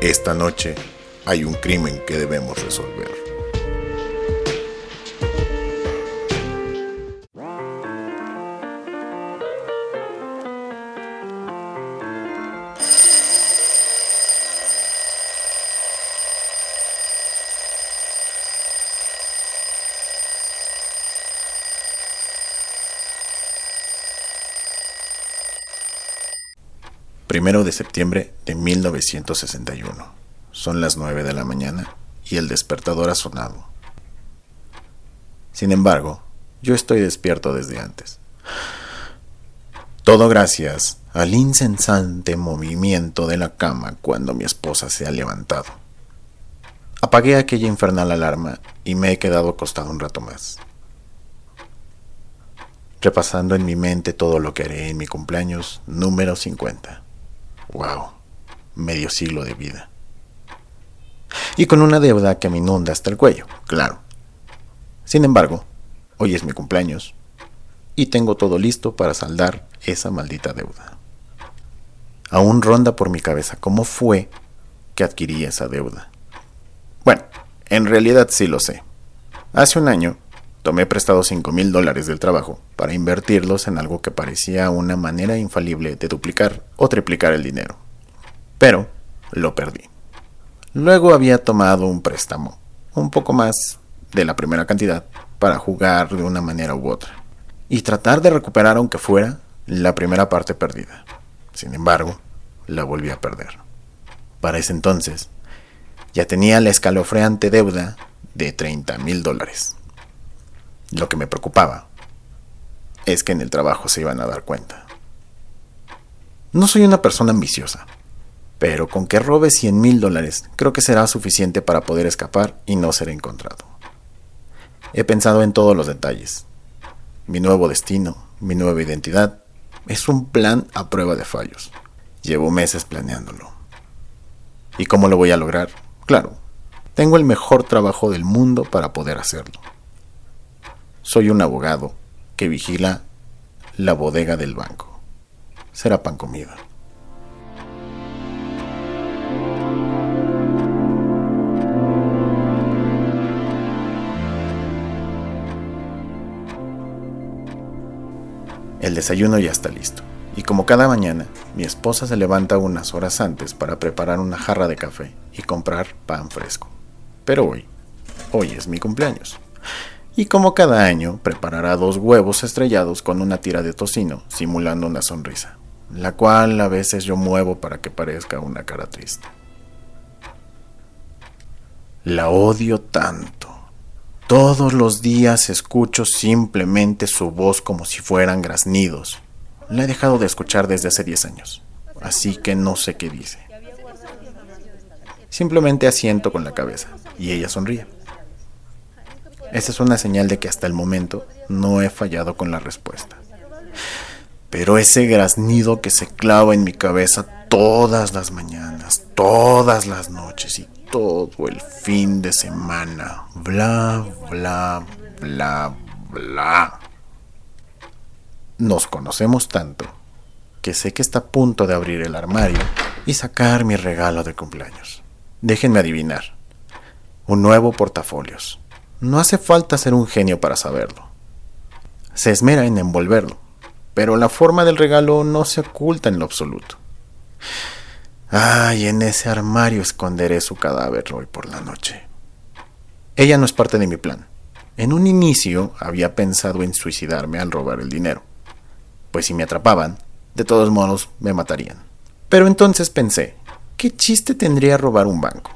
Esta noche hay un crimen que debemos resolver. Primero de septiembre de 1961. Son las 9 de la mañana y el despertador ha sonado. Sin embargo, yo estoy despierto desde antes. Todo gracias al incesante movimiento de la cama cuando mi esposa se ha levantado. Apagué aquella infernal alarma y me he quedado acostado un rato más, repasando en mi mente todo lo que haré en mi cumpleaños número 50. ¡Wow! Medio siglo de vida. Y con una deuda que me inunda hasta el cuello, claro. Sin embargo, hoy es mi cumpleaños y tengo todo listo para saldar esa maldita deuda. Aún ronda por mi cabeza cómo fue que adquirí esa deuda. Bueno, en realidad sí lo sé. Hace un año tomé prestado 5 mil dólares del trabajo para invertirlos en algo que parecía una manera infalible de duplicar o triplicar el dinero. Pero lo perdí. Luego había tomado un préstamo, un poco más de la primera cantidad, para jugar de una manera u otra, y tratar de recuperar aunque fuera la primera parte perdida. Sin embargo, la volví a perder. Para ese entonces, ya tenía la escalofriante deuda de 30 mil dólares. Lo que me preocupaba es que en el trabajo se iban a dar cuenta. No soy una persona ambiciosa, pero con que robe 100 mil dólares creo que será suficiente para poder escapar y no ser encontrado. He pensado en todos los detalles. Mi nuevo destino, mi nueva identidad, es un plan a prueba de fallos. Llevo meses planeándolo. ¿Y cómo lo voy a lograr? Claro, tengo el mejor trabajo del mundo para poder hacerlo. Soy un abogado que vigila la bodega del banco. Será pan comido. El desayuno ya está listo. Y como cada mañana, mi esposa se levanta unas horas antes para preparar una jarra de café y comprar pan fresco. Pero hoy, hoy es mi cumpleaños y como cada año preparará dos huevos estrellados con una tira de tocino, simulando una sonrisa, la cual a veces yo muevo para que parezca una cara triste. La odio tanto. Todos los días escucho simplemente su voz como si fueran graznidos. La he dejado de escuchar desde hace 10 años, así que no sé qué dice. Simplemente asiento con la cabeza y ella sonríe. Esa es una señal de que hasta el momento no he fallado con la respuesta. Pero ese graznido que se clava en mi cabeza todas las mañanas, todas las noches y todo el fin de semana. Bla, bla, bla, bla. Nos conocemos tanto que sé que está a punto de abrir el armario y sacar mi regalo de cumpleaños. Déjenme adivinar. Un nuevo portafolios no hace falta ser un genio para saberlo. Se esmera en envolverlo, pero la forma del regalo no se oculta en lo absoluto. Ay, en ese armario esconderé su cadáver hoy por la noche. Ella no es parte de mi plan. En un inicio había pensado en suicidarme al robar el dinero, pues si me atrapaban, de todos modos me matarían. Pero entonces pensé, ¿qué chiste tendría robar un banco?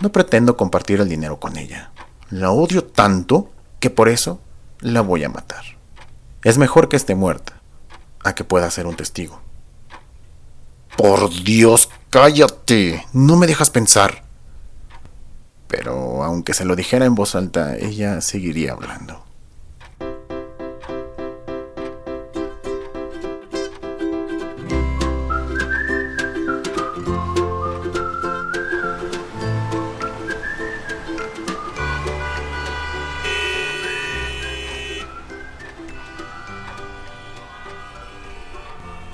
No pretendo compartir el dinero con ella. La odio tanto que por eso la voy a matar. Es mejor que esté muerta a que pueda ser un testigo. Por Dios, cállate. No me dejas pensar. Pero aunque se lo dijera en voz alta, ella seguiría hablando.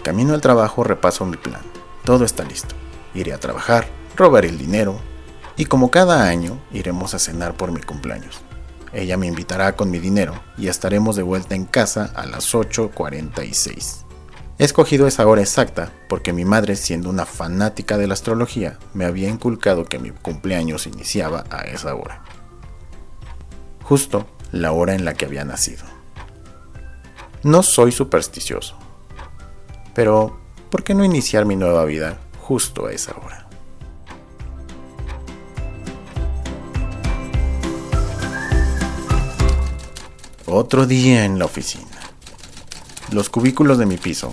Camino al trabajo repaso mi plan. Todo está listo. Iré a trabajar, robaré el dinero y como cada año iremos a cenar por mi cumpleaños. Ella me invitará con mi dinero y estaremos de vuelta en casa a las 8.46. He escogido esa hora exacta porque mi madre, siendo una fanática de la astrología, me había inculcado que mi cumpleaños iniciaba a esa hora. Justo la hora en la que había nacido. No soy supersticioso, pero ¿por qué no iniciar mi nueva vida justo a esa hora? Otro día en la oficina. Los cubículos de mi piso,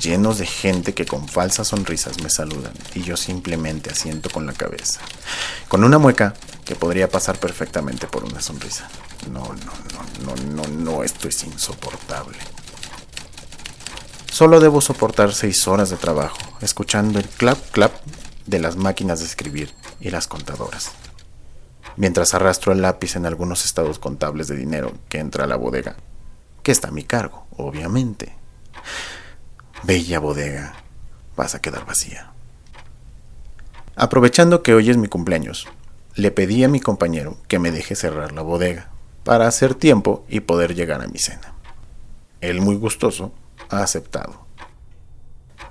llenos de gente que con falsas sonrisas me saludan y yo simplemente asiento con la cabeza, con una mueca que podría pasar perfectamente por una sonrisa. No, no, no, no, no, no, esto es insoportable. Solo debo soportar seis horas de trabajo, escuchando el clap clap de las máquinas de escribir y las contadoras. Mientras arrastro el lápiz en algunos estados contables de dinero que entra a la bodega, que está a mi cargo, obviamente. Bella bodega, vas a quedar vacía. Aprovechando que hoy es mi cumpleaños, le pedí a mi compañero que me deje cerrar la bodega para hacer tiempo y poder llegar a mi cena. Él muy gustoso aceptado.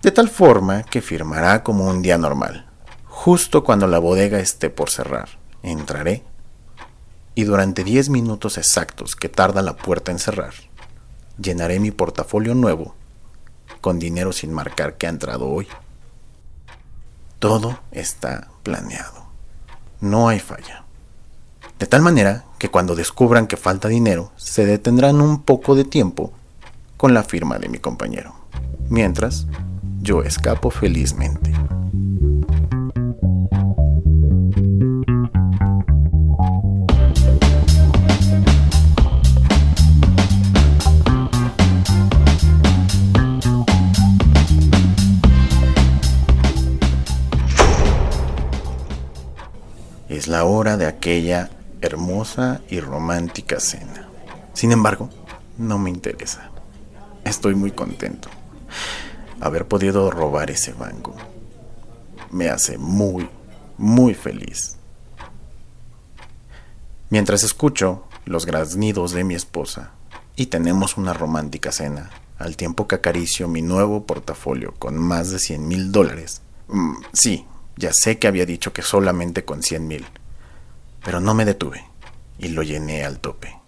De tal forma que firmará como un día normal. Justo cuando la bodega esté por cerrar, entraré y durante 10 minutos exactos que tarda la puerta en cerrar, llenaré mi portafolio nuevo con dinero sin marcar que ha entrado hoy. Todo está planeado. No hay falla. De tal manera que cuando descubran que falta dinero, se detendrán un poco de tiempo con la firma de mi compañero. Mientras, yo escapo felizmente. Es la hora de aquella hermosa y romántica cena. Sin embargo, no me interesa. Estoy muy contento. Haber podido robar ese banco me hace muy, muy feliz. Mientras escucho los graznidos de mi esposa y tenemos una romántica cena, al tiempo que acaricio mi nuevo portafolio con más de 100 mil dólares. Mm, sí, ya sé que había dicho que solamente con 100 mil, pero no me detuve y lo llené al tope.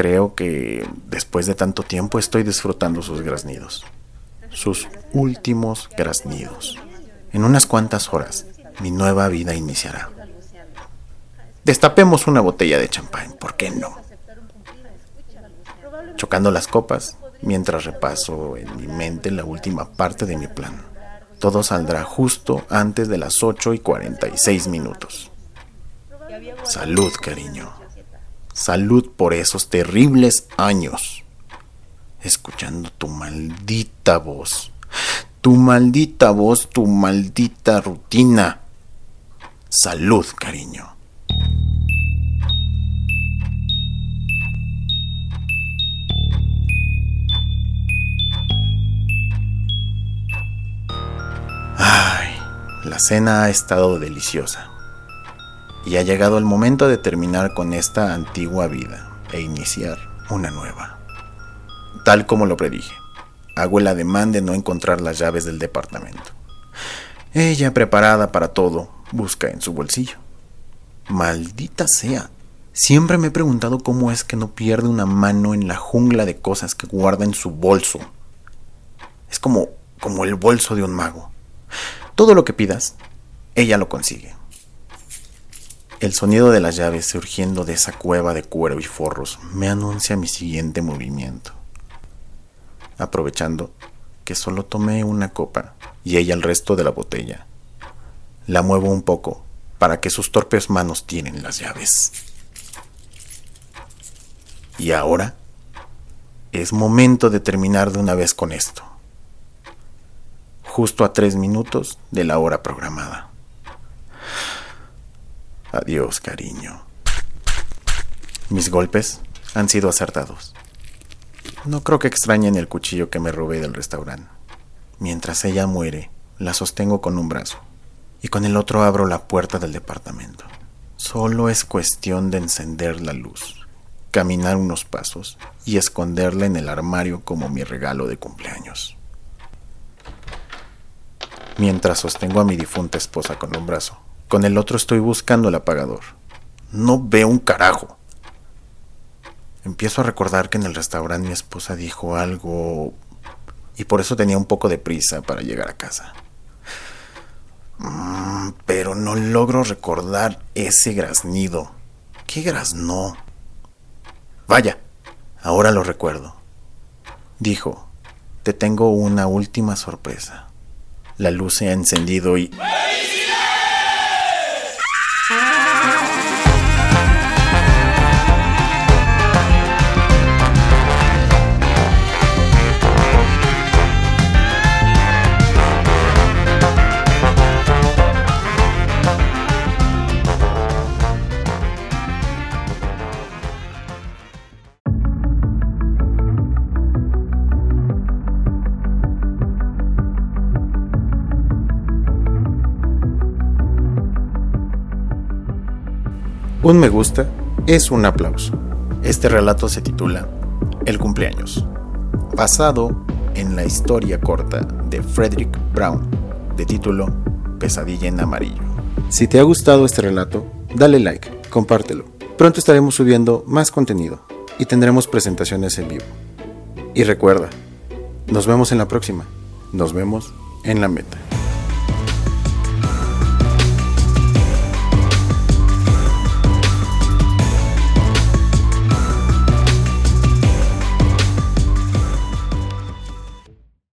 Creo que después de tanto tiempo estoy disfrutando sus graznidos. Sus últimos graznidos. En unas cuantas horas, mi nueva vida iniciará. Destapemos una botella de champán, ¿por qué no? Chocando las copas, mientras repaso en mi mente la última parte de mi plan. Todo saldrá justo antes de las 8 y 46 minutos. Salud, cariño. Salud por esos terribles años. Escuchando tu maldita voz. Tu maldita voz, tu maldita rutina. Salud, cariño. Ay, la cena ha estado deliciosa y ha llegado el momento de terminar con esta antigua vida e iniciar una nueva. Tal como lo predije, hago el ademán de no encontrar las llaves del departamento. Ella, preparada para todo, busca en su bolsillo. Maldita sea. Siempre me he preguntado cómo es que no pierde una mano en la jungla de cosas que guarda en su bolso. Es como, como el bolso de un mago. Todo lo que pidas, ella lo consigue. El sonido de las llaves surgiendo de esa cueva de cuero y forros me anuncia mi siguiente movimiento. Aprovechando que solo tomé una copa y ella el resto de la botella, la muevo un poco para que sus torpes manos tienen las llaves. Y ahora es momento de terminar de una vez con esto, justo a tres minutos de la hora programada. Adiós, cariño. Mis golpes han sido acertados. No creo que extrañen el cuchillo que me robé del restaurante. Mientras ella muere, la sostengo con un brazo y con el otro abro la puerta del departamento. Solo es cuestión de encender la luz, caminar unos pasos y esconderla en el armario como mi regalo de cumpleaños. Mientras sostengo a mi difunta esposa con un brazo, con el otro estoy buscando el apagador. No veo un carajo. Empiezo a recordar que en el restaurante mi esposa dijo algo y por eso tenía un poco de prisa para llegar a casa. Mm, pero no logro recordar ese graznido. ¿Qué graznó? Vaya, ahora lo recuerdo. Dijo, te tengo una última sorpresa. La luz se ha encendido y... Un me gusta es un aplauso. Este relato se titula El cumpleaños, basado en la historia corta de Frederick Brown, de título Pesadilla en amarillo. Si te ha gustado este relato, dale like, compártelo. Pronto estaremos subiendo más contenido y tendremos presentaciones en vivo. Y recuerda, nos vemos en la próxima. Nos vemos en la meta.